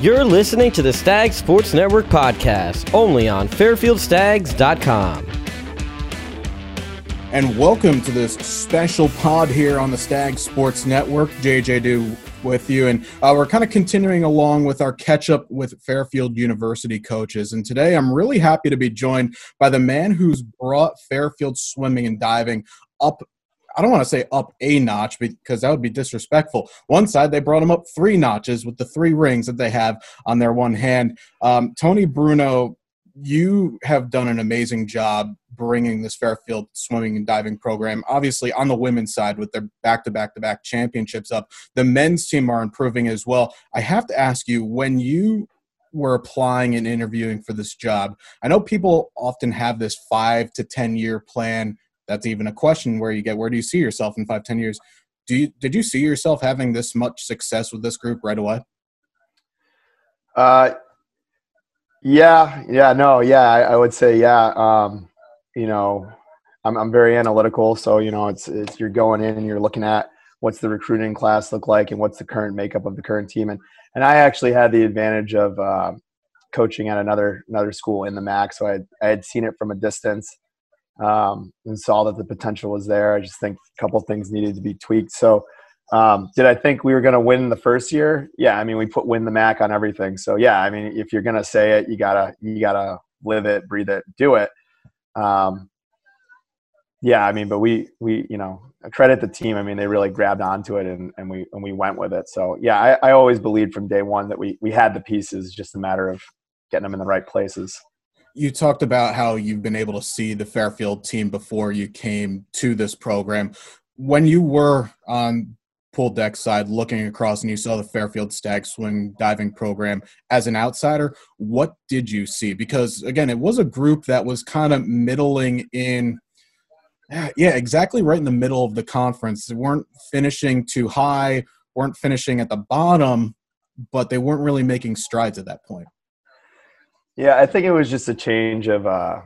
You're listening to the Stag Sports Network podcast, only on FairfieldStags.com. And welcome to this special pod here on the Stag Sports Network. JJ Do with you. And uh, we're kind of continuing along with our catch up with Fairfield University coaches. And today I'm really happy to be joined by the man who's brought Fairfield swimming and diving up I don't want to say up a notch because that would be disrespectful. One side, they brought him up three notches with the three rings that they have on their one hand. Um, Tony Bruno, you have done an amazing job bringing this Fairfield swimming and diving program. Obviously, on the women's side with their back to back to back championships up, the men's team are improving as well. I have to ask you when you were applying and interviewing for this job, I know people often have this five to 10 year plan that's even a question where you get where do you see yourself in five ten years? Do you did you see yourself having this much success with this group right away? Uh yeah yeah no yeah i, I would say yeah um you know I'm, I'm very analytical so you know it's, it's you're going in and you're looking at what's the recruiting class look like and what's the current makeup of the current team. And and i actually had the advantage of uh, coaching at another another school in the MAAC so i i had seen it from a distance um, and saw that the potential was there. I just think a couple things needed to be tweaked. So, um, did I think we were going to win the first year? Yeah, I mean, we put win the MAAC on everything. So, yeah, I mean, if you're going to say it, you gotta you gotta live it, breathe it, do it. Um, yeah, I mean, but we we you know credit the team. I mean, they really grabbed onto it and, and we and we went with it. So yeah, I, I always believed from day one that we we had the pieces, just a matter of getting them in the right places you talked about how you've been able to see the Fairfield team before you came to this program. When you were on pool deck side looking across and you saw the Fairfield Stag Swing diving program as an outsider, what did you see? Because again, it was a group that was kind of middling in yeah, exactly right in the middle of the conference. They weren't finishing too high, weren't finishing at the bottom, but they weren't really making strides at that point. Yeah, I think it was just a change of uh,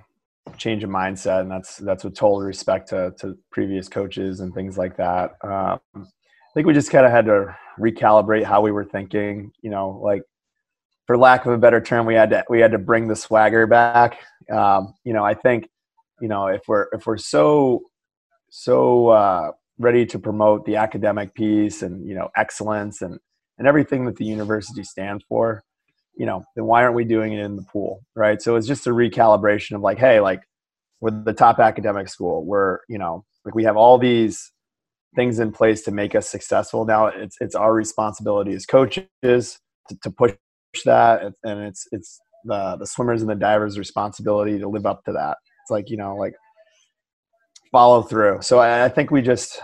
change of mindset, and that's that's with total respect to to previous coaches and things like that. Um, I think we just kind of had to recalibrate how we were thinking. You know, like for lack of a better term, we had to we had to bring the swagger back. Um, you know, I think you know if we're if we're so so uh, ready to promote the academic piece and you know excellence and and everything that the university stands for you know, then why aren't we doing it in the pool, right? So it's just a recalibration of like, hey, like we're the top academic school. We're, you know, like we have all these things in place to make us successful. Now it's it's our responsibility as coaches to, to push that, and it's it's the the swimmers and the divers' responsibility to live up to that. It's like you know, like follow through. So I, I think we just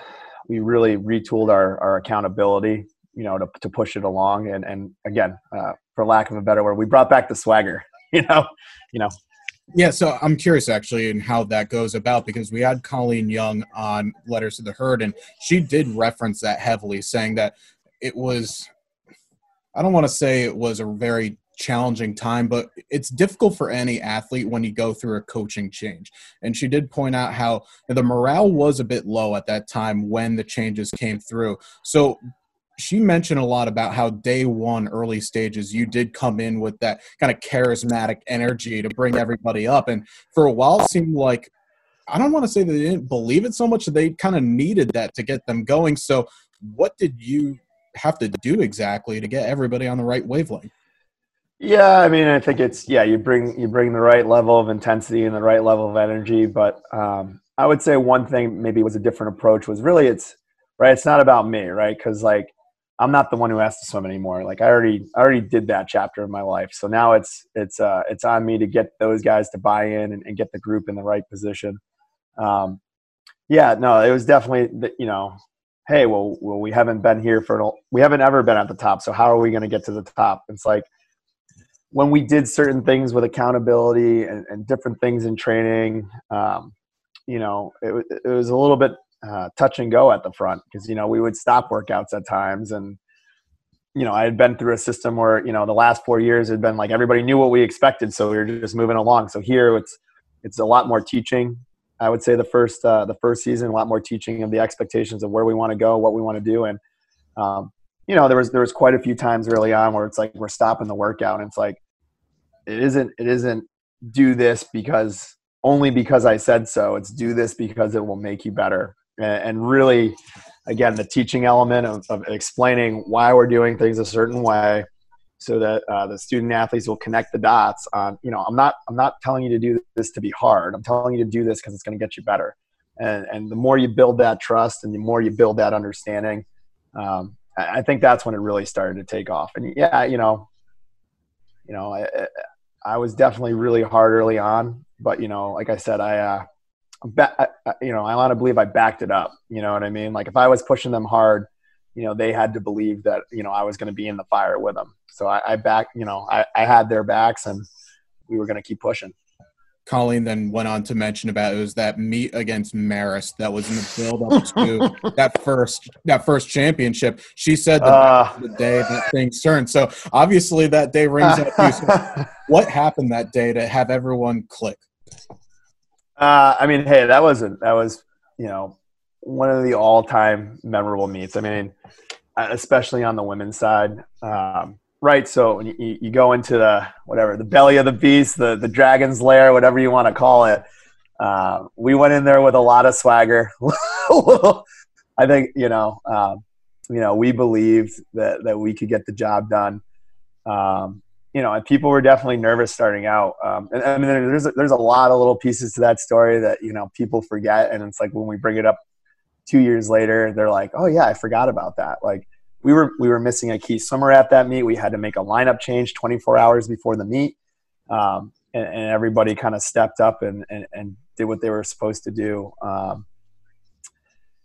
we really retooled our our accountability you know, to, to push it along. And, and again, uh, for lack of a better word, we brought back the swagger, you know, you know. Yeah, so I'm curious actually in how that goes about because we had Colleen Young on Letters to the Herd, and she did reference that heavily, saying that it was, I don't want to say it was a very challenging time, but it's difficult for any athlete when you go through a coaching change. And she did point out how the morale was a bit low at that time when the changes came through. So she mentioned a lot about how day one early stages you did come in with that kind of charismatic energy to bring everybody up. And for a while it seemed like i don't want to say they didn't believe it so much they kind of needed that to get them going. So what did you have to do exactly to get everybody on the right wavelength? Yeah i mean i think it's yeah you bring you bring the right level of intensity and the right level of energy but um, i would say one thing maybe was a different approach was really it's right it's not about me right? Because like I'm not the one who has to swim anymore. Like I already, I already did that chapter of my life. So now it's, it's, uh, it's on me to get those guys to buy in and, and get the group in the right position. Um, yeah, no, it was definitely, you know, hey, well, well, we haven't been here for, we haven't ever been at the top. So how are we going to get to the top? It's like when we did certain things with accountability and, and different things in training, um, you know, it, it was a little bit uh, touch and go at the front because you know we would stop workouts at times. And you know i had been through a system where you know the last four years had been like everybody knew what we expected so we were just moving along. So here it's it's a lot more teaching i would say the first uh, the first season a lot more teaching of the expectations of where we want to go what we want to do. And um, you know, there was there was quite a few times early on where it's like we're stopping the workout, and it's like it isn't it isn't do this because only because I said so. It's do this because it will make you better, and, really, again, the teaching element of, of explaining why we're doing things a certain way so that uh, the student athletes will connect the dots on you know i'm not i'm not telling you to do this to be hard. I'm telling you to do this because it's going to get you better. And and the more you build that trust and the more you build that understanding um, I, I, think that's when it really started to take off. And yeah you know you know i, I was definitely really hard early on but you know like i said i uh, ba- you know i want to believe i backed it up you know what i mean like if i was pushing them hard you know they had to believe that you know i was going to be in the fire with them so i, I back you know I, I had their backs and we were going to keep pushing Colleen then went on to mention about it was that meet against Marist that was in the build up to that first that first championship. She said that uh, the day that things turned. So obviously that day rings up. So what happened that day to have everyone click? Uh, I mean, hey, that wasn't that was you know one of the all-time memorable meets. I mean, especially on the women's side. Um, right. So you, you, go into the whatever the belly of the beast, the the dragon's lair, whatever you want to call it. Uh, we went in there with a lot of swagger. I think you know, um, you know, we believed that that we could get the job done. Um, you know, and people were definitely nervous starting out. Um, and, I mean, there's a, there's a lot of little pieces to that story that you know people forget, and it's like when we bring it up two years later, they're like, "Oh yeah, I forgot about that." Like we were we were missing a key swimmer at that meet. We had to make a lineup change 24 hours before the meet, um, and, and, everybody kind of stepped up and, and, and did what they were supposed to do. Um,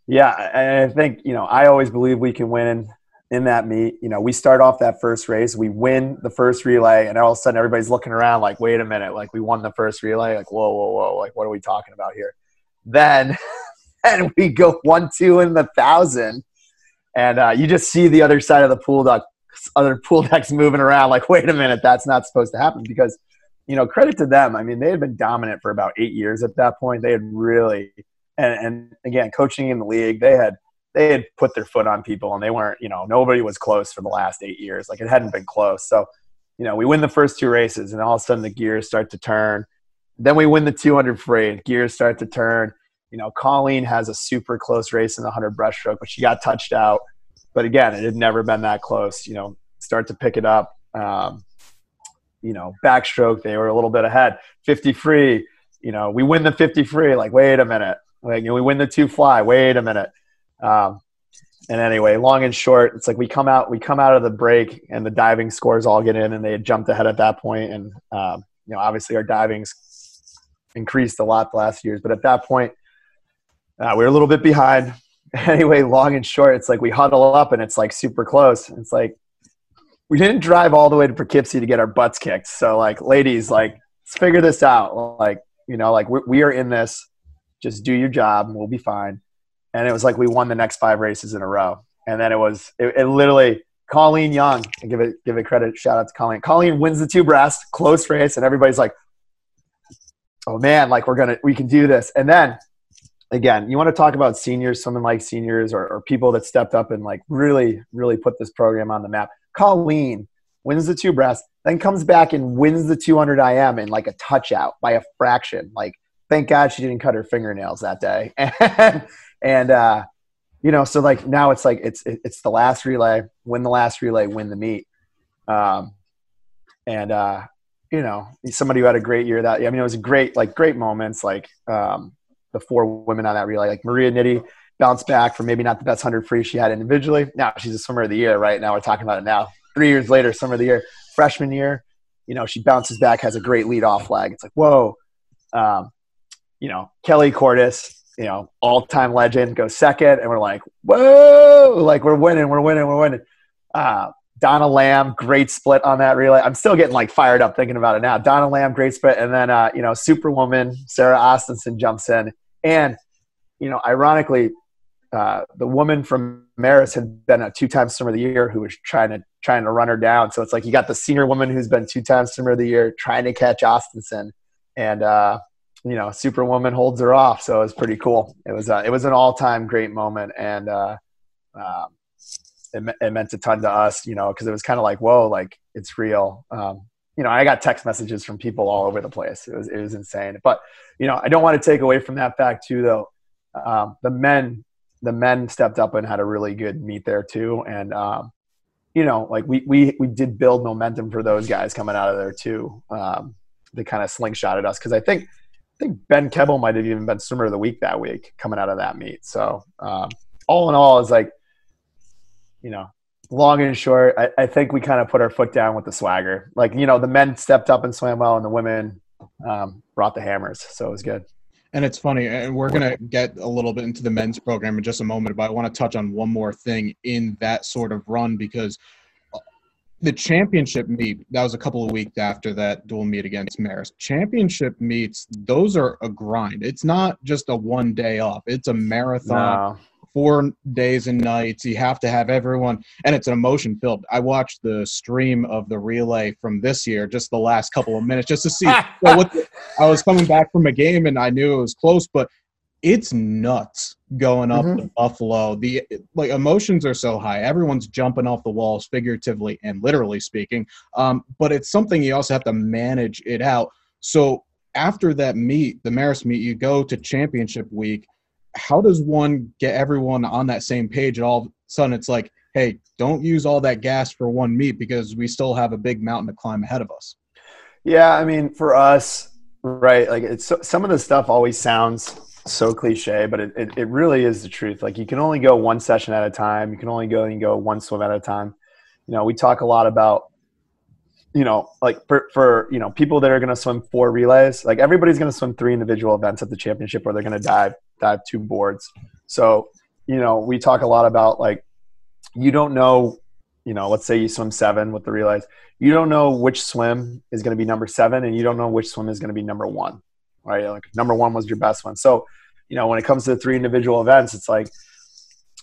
yeah, I think you know I always believe we can win in that meet. You know, we start off that first race, we win the first relay, and all of a sudden everybody's looking around like, "Wait a minute! Like we won the first relay! Like whoa, whoa, whoa! Like what are we talking about here?" Then and we go one two in the thousand, and uh, you just see the other side of the pool deck, other pool decks moving around. Like, wait a minute, that's not supposed to happen because, you know, credit to them. I mean, they had been dominant for about eight years at that point. They had really, and, and again, coaching in the league, they had they had put their foot on people, and they weren't. You know, nobody was close for the last eight years. Like it hadn't been close. So, you know, we win the first two races, and all of a sudden the gears start to turn. Then we win the 200 free, gears start to turn you know, Colleen has a super close race in the 100 breaststroke, but she got touched out. But again, it had never been that close. You know, start to pick it up. Um, you know, backstroke, they were a little bit ahead. 50 free, you know, we win the 50 free. Like, wait a minute. Like, you know, we win the two fly. Wait a minute. Um, and anyway, long and short, it's like we come out, we come out of the break, and the diving scores all get in, and they had jumped ahead at that point. And um, you know, obviously, our diving's increased a lot the last years, but at that point, uh, we were a little bit behind. Anyway, long and short, it's like we huddle up and it's like super close. It's like we didn't drive all the way to Poughkeepsie to get our butts kicked. So like, ladies, like let's figure this out. Like you know, like we, we are in this. Just do your job and we'll be fine. And it was like we won the next five races in a row. And then it was it, it literally Colleen Young, give it give it credit, shout out to Colleen. Colleen wins the two breast, close race, and everybody's like, "Oh man, like we're gonna we can do this." And then again, you want to talk about seniors, someone like seniors or, or, people that stepped up and like really, really put this program on the map. Colleen wins the two breast, then comes back and wins the 200 IM in like a touch out by a fraction. Like, thank God she didn't cut her fingernails that day. and, and uh, you know, so like now it's like it's it's the last relay, win the last relay, win the meet. Um, and uh, you know, somebody who had a great year that I mean, it was a great like great moments like um, the four women on that relay. Like Maria Nitti bounced back from maybe not the best 100 free she had individually. Now she's a swimmer of the year, right? Now we're talking about it now. Three years later, swimmer of the year, freshman year, you know, she bounces back, has a great lead off flag. It's like, whoa. Um, you know, Kelly Cordes, you know, all time legend, goes second. And we're like, whoa, like we're winning, we're winning, we're winning. Uh, Donna Lamb, great split on that relay. I'm still getting like fired up thinking about it now. Donna Lamb, great split. And then, uh, you know, Superwoman, Sarah Ostenson jumps in and, you know, ironically, uh, the woman from Marist had been a two-time swimmer of the year who was trying to trying to run her down. So it's like you got the senior woman who's been two-time swimmer of the year trying to catch Ostenson, and uh, you know, Superwoman holds her off. So it was pretty cool. It was uh, it was an all-time great moment, and uh, um, it, it, meant a ton to us, you know, because it was kind of like, whoa, like it's real. Um, you know, I got text messages from people all over the place. It was it was insane. But you know, I don't want to take away from that fact too, though. Um, the men the men stepped up and had a really good meet there too, and um, you know, like we we we did build momentum for those guys coming out of there too. Um, they kind of slingshotted us because I think I think Ben Kebble might have even been swimmer of the week that week coming out of that meet. So um, all in all, it's like you know, long and short, I, I think we kind of put our foot down with the swagger. Like you know, the men stepped up and swam well, and the women um, brought the hammers. So it was good. And it's funny, and we're going to get a little bit into the men's program in just a moment, but I want to touch on one more thing in that sort of run because the championship meet, that was a couple of weeks after that dual meet against Marist. Championship meets, those are a grind. It's not just a one day off, it's a marathon. No four days and nights. You have to have everyone, and it's an emotion filled. I watched the stream of the relay from this year, just the last couple of minutes, just to see. well, what the, I was coming back from a game, and I knew it was close, but it's nuts going up mm-hmm. to Buffalo. The like emotions are so high. Everyone's jumping off the walls, figuratively and literally speaking. Um, but it's something you also have to manage it out. So after that meet, the Marist meet, you go to championship week how does one get everyone on that same page and all of a sudden it's like hey don't use all that gas for one meet because we still have a big mountain to climb ahead of us yeah i mean for us right like it's some of the stuff always sounds so cliche but it, it, it really is the truth. Like you can only go one session at a time. You can only go and go one swim at a time. You know we talk a lot about you know, like for, for you know people that are going to swim four relays, like everybody's going to swim three individual events at the championship, where they're going to dive dive two boards. So you know, we talk a lot about like you don't know, you know, let's say you swim seven with the relays, you don't know which swim is going to be number seven, and you don't know which swim is going to be number one, right? Like number one was your best one. So you know, when it comes to the three individual events, it's like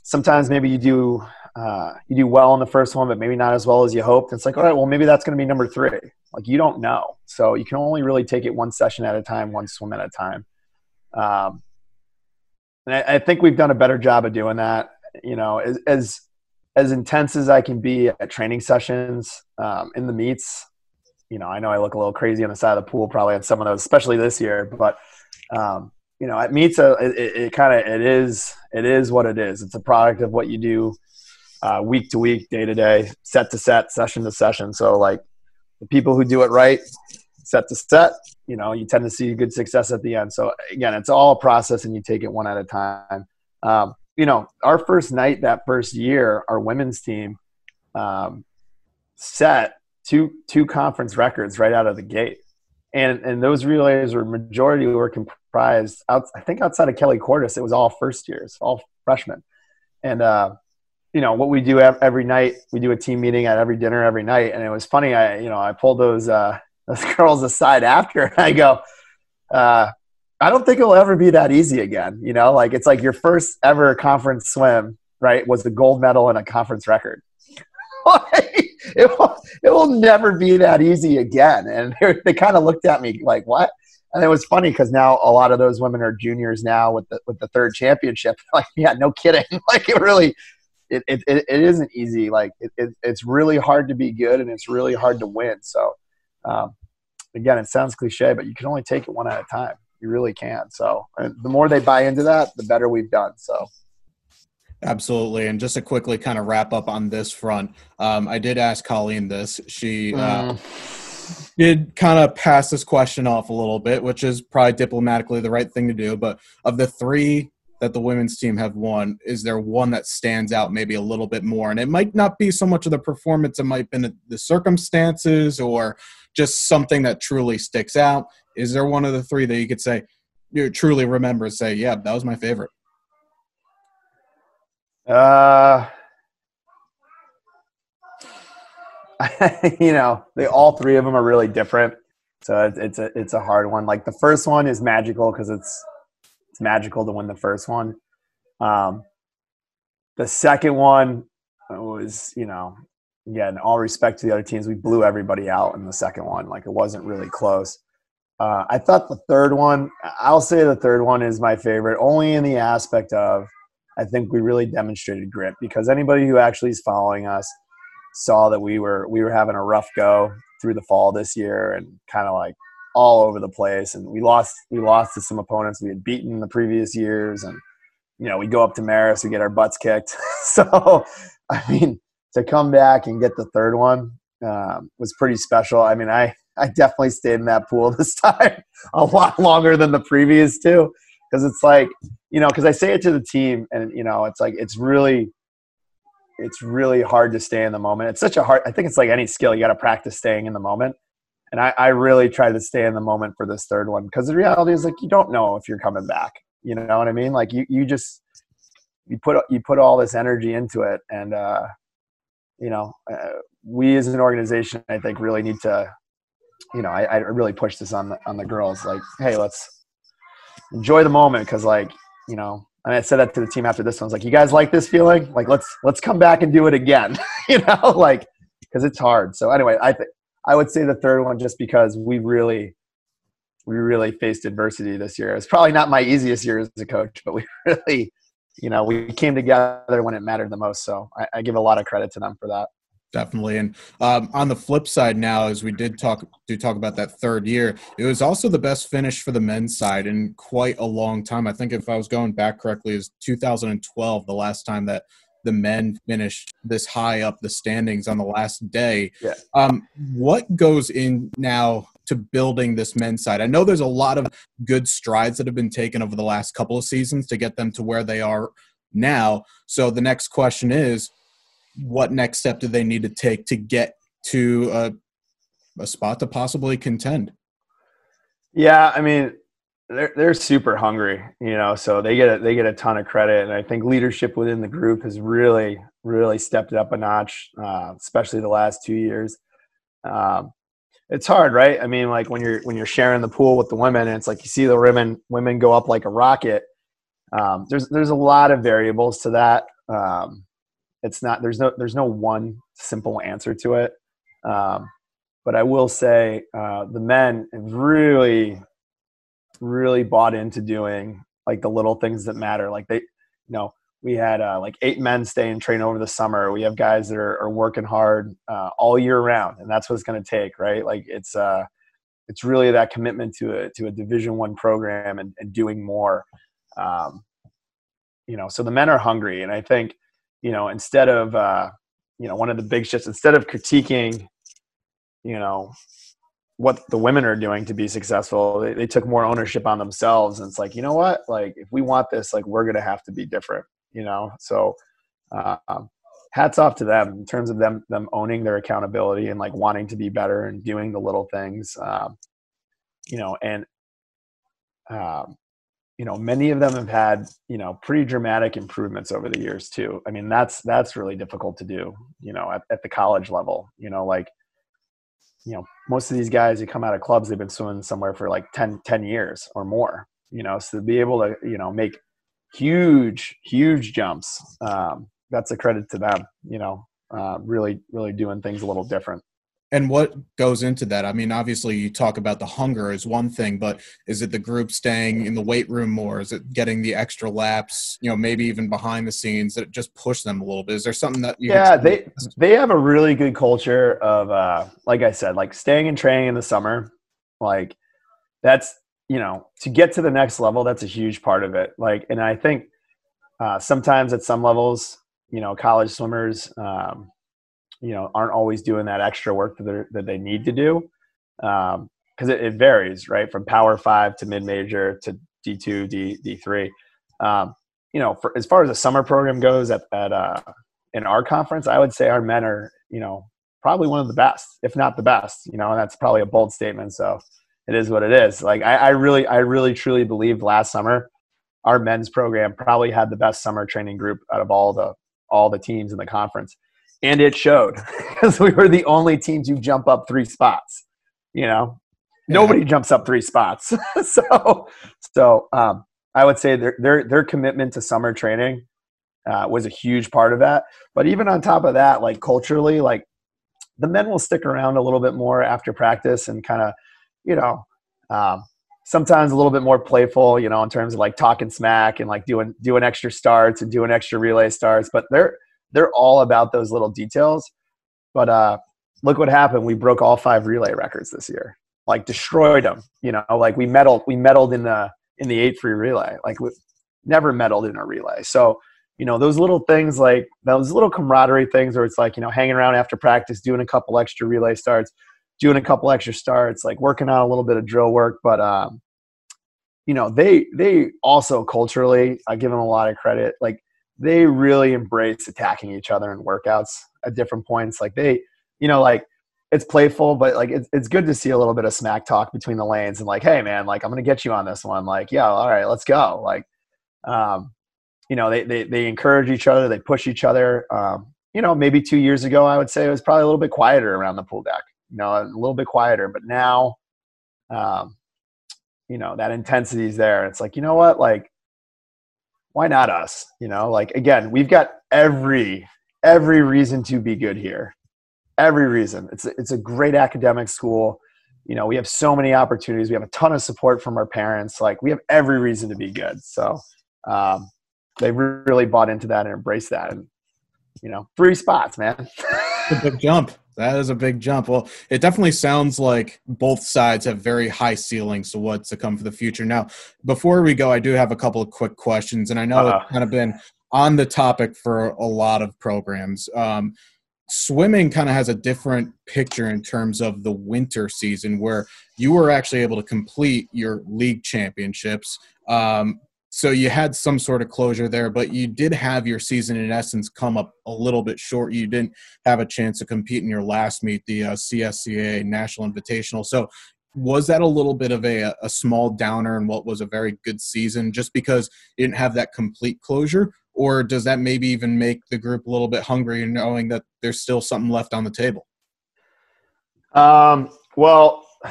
sometimes maybe you do uh, you do well in the first one, but maybe not as well as you hoped. It's like, all right, well, maybe that's going to be number three. Like you don't know, so you can only really take it one session at a time, one swim at a time. Um, and I, I think we've done a better job of doing that. You know, as as, as intense as I can be at training sessions um, in the meets. You know, I know I look a little crazy on the side of the pool probably at some of those, especially this year, but um, you know, at uh, it, it, it kind of it is it is what it is. It's a product of what you do uh, week to week, day to day, set to set, session to session. So like the people who do it right, set to set, you know, you tend to see good success at the end. So again, it's all a process, and you take it one at a time. Um, you know, our first night that first year, our women's team um, set two two conference records right out of the gate, and and those relays were majority were comprised. Out, I think outside of Kelly Cordis, it was all first years, all freshmen, and uh, you know what we do every night we do a team meeting at every dinner every night. And it was funny i you know i pulled those uh those girls aside after and i go uh i don't think it'll ever be that easy again. You know like it's like your first ever conference swim right was the gold medal and a conference record it, will, it will never be that easy again and they kind of looked at me like what and it was funny because now a lot of those women are juniors now with the with the third championship like yeah no kidding like it really it, it, it isn't easy. Like it, it, it's really hard to be good and it's really hard to win. So um, again, it sounds cliche, but you can only take it one at a time. You really can. So the more they buy into that, the better we've done. So. Absolutely. And just to quickly kind of wrap up on this front, um, I did ask Colleen this. She uh, mm. did kind of pass this question off a little bit, which is probably diplomatically the right thing to do. But of the three that the women's team have won, is there one that stands out maybe a little bit more? And it might not be so much of the performance, it might be the circumstances or just something that truly sticks out. Is there one of the three that you could say you truly remember and say, yeah, that was my favorite? Uh, you know, they all three of them are really different. So it's, it's a it's a hard one. Like the first one is magical because it's magical to win the first one. Um, the second one was, you know, again, all respect to the other teams, we blew everybody out in the second one. Like it wasn't really close. Uh, I thought the third one, I'll say the third one is my favorite, only in the aspect of I think we really demonstrated grit because anybody who actually is following us saw that we were we were having a rough go through the fall this year and kind of like all over the place. And we lost we lost to some opponents we had beaten in the previous years. And you know we go up to Marist we get our butts kicked. So I mean to come back and get the third one um, was pretty special. I mean I I definitely stayed in that pool this time a lot longer than the previous two because it's like you know because I say it to the team and you know it's like it's really it's really hard to stay in the moment it's such a hard I think it's like any skill you got to practice staying in the moment and I, I really try to stay in the moment for this third one because the reality is like you don't know if you're coming back. You know what I mean? Like you, you just you put you put all this energy into it, and uh, you know uh, we as an organization, I think, really need to, you know, I, I really push this on the on the girls. Like, hey, let's enjoy the moment because, like, you know, and I said that to the team after this one. I was like, you guys like this feeling? Like, let's let's come back and do it again. you know, like because it's hard. So anyway, I think I would say the third one just because we really we really faced adversity this year. It's probably not my easiest year as a coach, but we really, you know, we came together when it mattered the most. So I, I give a lot of credit to them for that. Definitely, and um, on the flip side, now as we did talk do talk about that third year, it was also the best finish for the men's side in quite a long time. I think if I was going back correctly, is 2012 the last time that the men finished this high up the standings on the last day. Yeah. Um, what goes in now to building this men's side? I know there's a lot of good strides that have been taken over the last couple of seasons to get them to where they are now. So the next question is, what next step do they need to take to get to a, a spot to possibly contend? Yeah, I mean, they're they're super hungry, you know. So they get a, they get a ton of credit, and I think leadership within the group has really really stepped it up a notch, uh, especially the last two years. Um, it's hard, right? I mean, like when you're when you're sharing the pool with the women, and it's like you see the women women go up like a rocket. Um, there's there's a lot of variables to that. Um, it's not there's no there's no one simple answer to it. Um, but I will say uh, the men have really really bought into doing like the little things that matter. Like they, you know, we had uh, like eight men stay and train over the summer. We have guys that are, are working hard uh, all year round, and that's what it's going to take, right? Like it's uh, it's really that commitment to a to a Division One program and, and doing more. Um, you know, so the men are hungry, and I think, you know, instead of uh, you know one of the big shifts, instead of critiquing, you know, what the women are doing to be successful they, they, took more ownership on themselves. And it's like you know what? Like if we want this like we're gonna have to be different you know? So uh, hats off to them in terms of them them owning their accountability and like wanting to be better and doing the little things um, you know and um, you know many of them have had you know pretty dramatic improvements over the years too. I mean that's that's really difficult to do you know at, at the college level you know like you know, most of these guys who come out of clubs, they've been swimming somewhere for like 10, 10 years or more, you know, so to be able to, you know, make huge, huge jumps, um, that's a credit to them, you know, uh, really, really doing things a little different and what goes into that? I mean obviously you talk about the hunger is one thing but is it the group staying in the weight room more? Is it getting the extra laps you know maybe even behind the scenes that just push them a little bit? Is there something that yeah they they have a really good culture of uh like i said like staying and training in the summer like that's you know to get to the next level that's a huge part of it. Like and i think uh, sometimes at some levels you know college swimmers um, you know aren't always doing that extra work that, that they need to do. Because um, it, it, varies right? From power five to mid major to d2 d d3 um, you know for, as far as the summer program goes at, at uh, in our conference i would say our men are you know probably one of the best if not the best you know and that's probably a bold statement so it is what it is. Like I, I really i really truly believe last summer our men's program probably had the best summer training group out of all the all the teams in the conference and it showed because we were the only team to jump up three spots. You know, yeah. nobody jumps up three spots. so, so um, I would say their their their commitment to summer training uh, was a huge part of that. But even on top of that, like culturally, like the men will stick around a little bit more after practice and kind of, you know, um, sometimes a little bit more playful, you know, in terms of like talking smack and like doing doing extra starts and doing extra relay starts. But they're they're all about those little details. But uh, look what happened. We broke all five relay records this year. Like destroyed them. You know, like we medaled we medaled in the in the eight free relay. Like we never medaled in a relay. So you know those little things like those little camaraderie things where it's like you know hanging around after practice doing a couple extra relay starts doing a couple extra starts like working on a little bit of drill work but um you know they they also culturally i give them a lot of credit like they really embrace attacking each other in workouts at different points. Like they you know like it's playful but like it's, it's good to see a little bit of smack talk between the lanes and like hey man like i'm gonna get you on this one. Like yeah all right let's go. Like um you know they, they, they encourage each other they push each other. Um, you know maybe two years ago i would say it was probably a little bit quieter around the pool deck you know a little bit quieter. But now um, you know that intensity is there. It's like you know what? Like why not us? You know like again we've got every every reason to be good here. Every reason. It's it's a great academic school. You know we have so many opportunities. We have a ton of support from our parents. Like we have every reason to be good. So um, they really bought into that and embraced that. And you know, three spots, man. big jump. That is a big jump. Well, it definitely sounds like both sides have very high ceilings to what's to come for the future. Now, before we go, I do have a couple of quick questions, and I know uh-huh. it's kind of been on the topic for a lot of programs. Um, swimming kind of has a different picture in terms of the winter season where you were actually able to complete your league championships um, so you had some sort of closure there, but you did have your season in essence come up a little bit short. You didn't have a chance to compete in your last meet, the uh, CSCA National Invitational. So was that a little bit of a, a small downer in what was a very good season just because you didn't have that complete closure? Or does that maybe even make the group a little bit hungry knowing that there's still something left on the table? Um, well,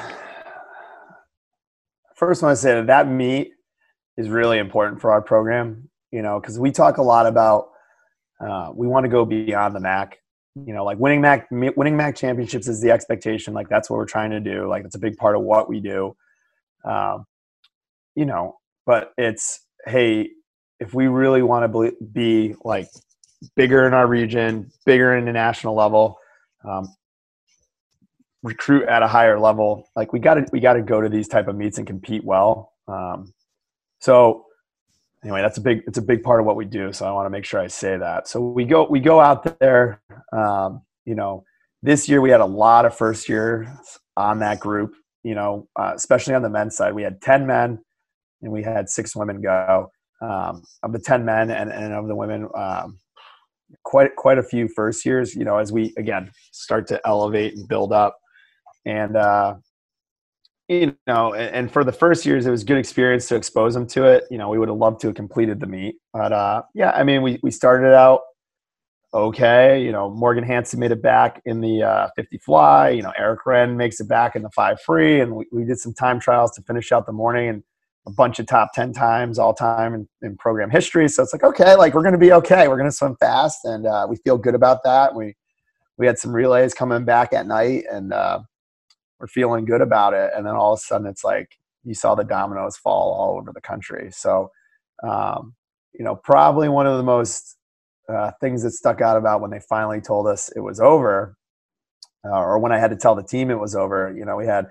first I want to say that that meet is really important for our program. You know, because we talk a lot about uh, we want to go beyond the MAAC. You know, like winning MAAC winning MAAC championships is the expectation. Like that's what we're trying to do. Like that's a big part of what we do. Um, you know, but it's hey, if we really want to be like bigger in our region, bigger in the national level, um, recruit at a higher level, like we got to we got to go to these type of meets and compete well. Um, so anyway, that's a big it's a big part of what we do. So I want to make sure I say that. So we go we go out there. Um, you know, this year we had a lot of first years on that group. You know, uh, especially on the men's side, we had ten men and we had six women go. Um, of the ten men and, and of the women, um, quite quite a few first years. You know, as we again start to elevate and build up, and uh, you know, and, for the first years, it was good experience to expose them to it. You know, we would have loved to have completed the meet, but uh, yeah, I mean, we we started out okay. You know, Morgan Hansen made it back in the uh, 50 fly. You know, Eric Wren makes it back in the five free, and we, we did some time trials to finish out the morning and a bunch of top 10 times all time in, in program history. So it's like, okay, like we're going to be okay. We're going to swim fast, and uh, we feel good about that. We we had some relays coming back at night, and uh, we're feeling good about it and then all of a sudden it's like you saw the dominoes fall all over the country. So um, you know probably one of the most uh, things that stuck out about when they finally told us it was over uh, or when i had to tell the team it was over you know we had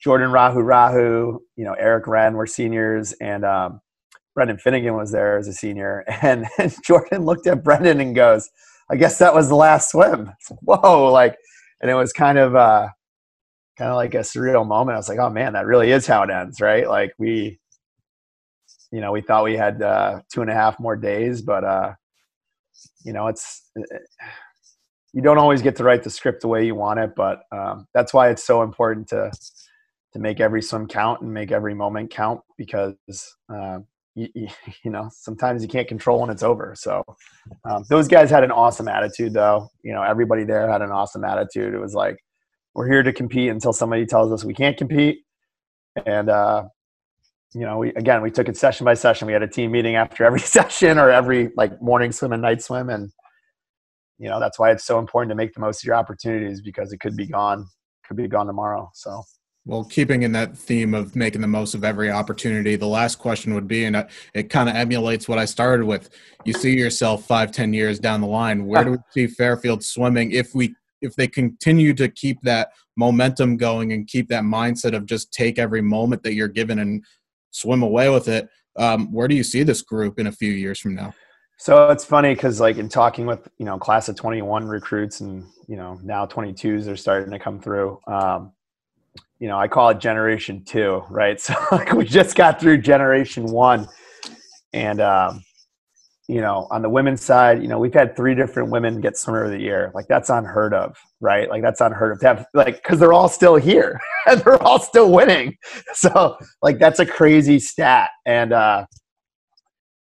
jordan rahu rahu you know eric wren were seniors and um, brendan finnegan was there as a senior and, and jordan looked at brendan and goes i guess that was the last swim. Whoa like and it was kind of uh, kind of like a surreal moment. I was like, oh man, that really is how it ends, right? Like we, you know, we thought we had uh, two and a half more days, but uh, you know, it's eh, you don't always get to write the script the way you want it, but um, that's why it's so important to to make every swim count and make every moment count because uh, you, you, know sometimes you can't control when it's over. So um, those guys had an awesome attitude, though. You know, everybody there had an awesome attitude. It was like we're here to compete until somebody tells us we can't compete. And uh, you know, we again we took it session by session. We had a team meeting after every session or every like morning swim and night swim, and you know that's why it's so important to make the most of your opportunities because it could be gone, could be gone tomorrow. So Well, keeping in that theme of making the most of every opportunity, the last question would be, and it kind of emulates what I started with. You see yourself five, ten years down the line. Where do we see Fairfield swimming if we if they continue to keep that momentum going and keep that mindset of just take every moment that you're given and swim away with it? Um, where do you see this group in a few years from now? So it's funny because, like, in talking with you know class of 21 recruits and you know now 22s are starting to come through. Um, you know, I call it generation two, right? So like we just got through generation one, and um, you know, on the women's side, you know, we've had three different women get swimmer of the year. Like that's unheard of, right? Like that's unheard of to have like because they're all still here and they're all still winning. So like that's a crazy stat, and uh,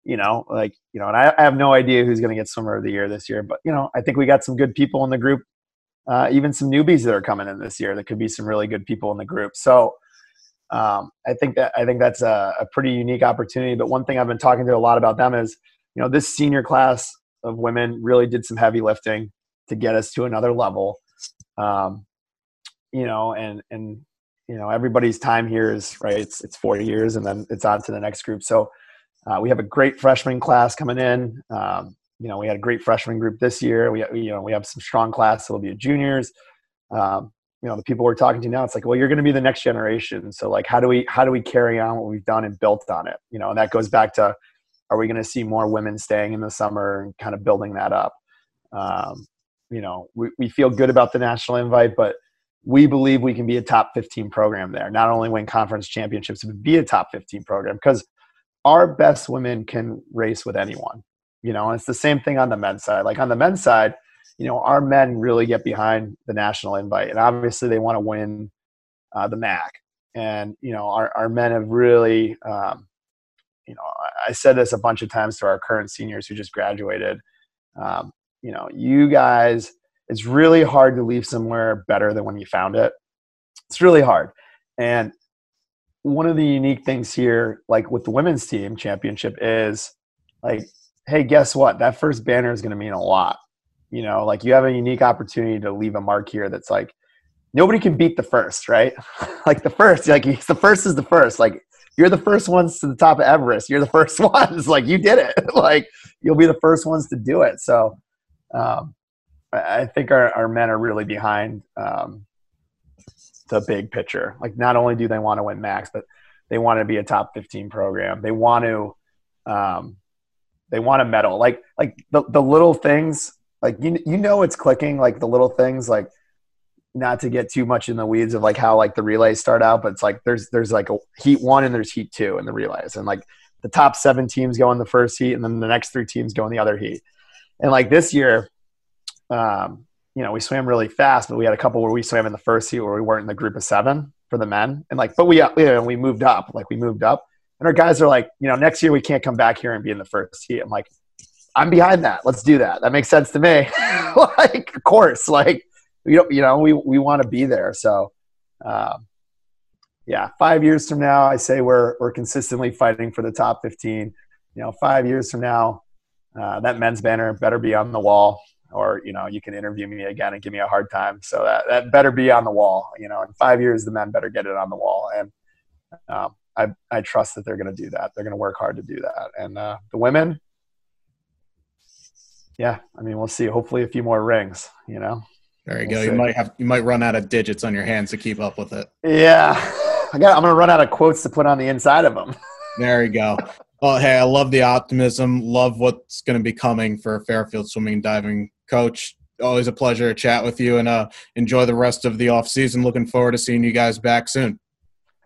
you know, like you know, and I, I have no idea who's going to get swimmer of the year this year, but you know, I think we got some good people in the group uh, even some newbies that are coming in this year that could be some really good people in the group. So um, I think that I think that's a, a, pretty unique opportunity. But one thing I've been talking to a lot about them is, you know, this senior class of women really did some heavy lifting to get us to another level. Um, you know, and and you know everybody's time here is right. It's it's four years, and then it's on to the next group. So uh, we have a great freshman class coming in. Um, you know, we had a great freshman group this year. We, you know, we have some strong class. So it'll be juniors. Um, you know, the people we're talking to now, it's like, well, you're going to be the next generation. So like, how do we, how do we carry on what we've done and built on it? You know, and that goes back to, are we going to see more women staying in the summer and kind of building that up? Um, you know, we, we feel good about the national invite, but we believe we can be a top 15 program there. Not only win conference championships, but be a top 15 program because our best women can race with anyone you know, and it's the same thing on the men's side. Like on the men's side, you know, our men really get behind the national invite, and obviously they want to win uh, the MAAC. And you know, our our men have really, um, you know, I said this a bunch of times to our current seniors who just graduated. Um, you know, you guys, it's really hard to leave somewhere better than when you found it. It's really hard, and one of the unique things here, like with the women's team championship, is like hey, guess what? That first banner is going to mean a lot. You know, like you have a unique opportunity to leave a mark here that's like nobody can beat the first, right? like the first, like the first is the first. Like you're the first ones to the top of Everest. You're the first ones. Like you did it. like you'll be the first ones to do it. So um, I think our, our men are really behind um, the big picture. Like not only do they want to win MAACs, but they want to be a top 15 program. They want to um, they want a medal. Like like the, the little things, like you you know it's clicking, like the little things, like not to get too much in the weeds of like how like the relays start out, but it's like there's there's like a heat one and there's heat two in the relays. And like the top seven teams go in the first heat and then the next three teams go in the other heat. And like this year, um, you know, we swam really fast, but we had a couple where we swam in the first heat where we weren't in the group of seven for the men. And like, but we, you know, we moved up, like we moved up. And our guys are like, you know, next year we can't come back here and be in the first heat. I'm like, I'm behind that. Let's do that. That makes sense to me. like, of course, like, you know, you know, we, we want to be there. So, um, yeah, five years from now, I say we're, we're consistently fighting for the top 15. You know, five years from now, uh, that men's banner better be on the wall or, you know, you can interview me again and give me a hard time. So that, that better be on the wall, you know, in five years, the men better get it on the wall. And, um, I, I trust that they're going to do that. They're going to work hard to do that. And uh, the women, yeah, I mean, we'll see. Hopefully, a few more rings. You know. There you we'll go. See. You might have you might run out of digits on your hands to keep up with it. Yeah, I got. I'm going to run out of quotes to put on the inside of them. there you go. Well, hey, I love the optimism. Love what's going to be coming for Fairfield swimming and diving coach. Always a pleasure to chat with you, and uh, enjoy the rest of the off season. Looking forward to seeing you guys back soon.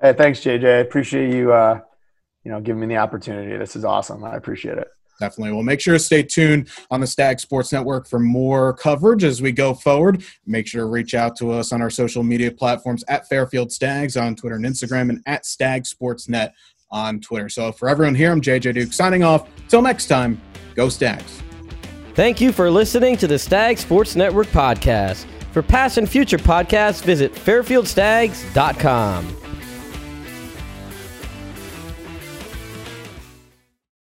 Hey, thanks, JJ. I appreciate you, uh, you know, giving me the opportunity. This is awesome. I appreciate it. Definitely. Well, make sure to stay tuned on the Stag Sports Network for more coverage as we go forward. Make sure to reach out to us on our social media platforms at Fairfield Stags on Twitter and Instagram and at Stag Sportsnet on Twitter. So for everyone here, I'm JJ Duke signing off. Till next time, go Stags. Thank you for listening to the Stag Sports Network podcast. For past and future podcasts, visit fairfieldstags.com.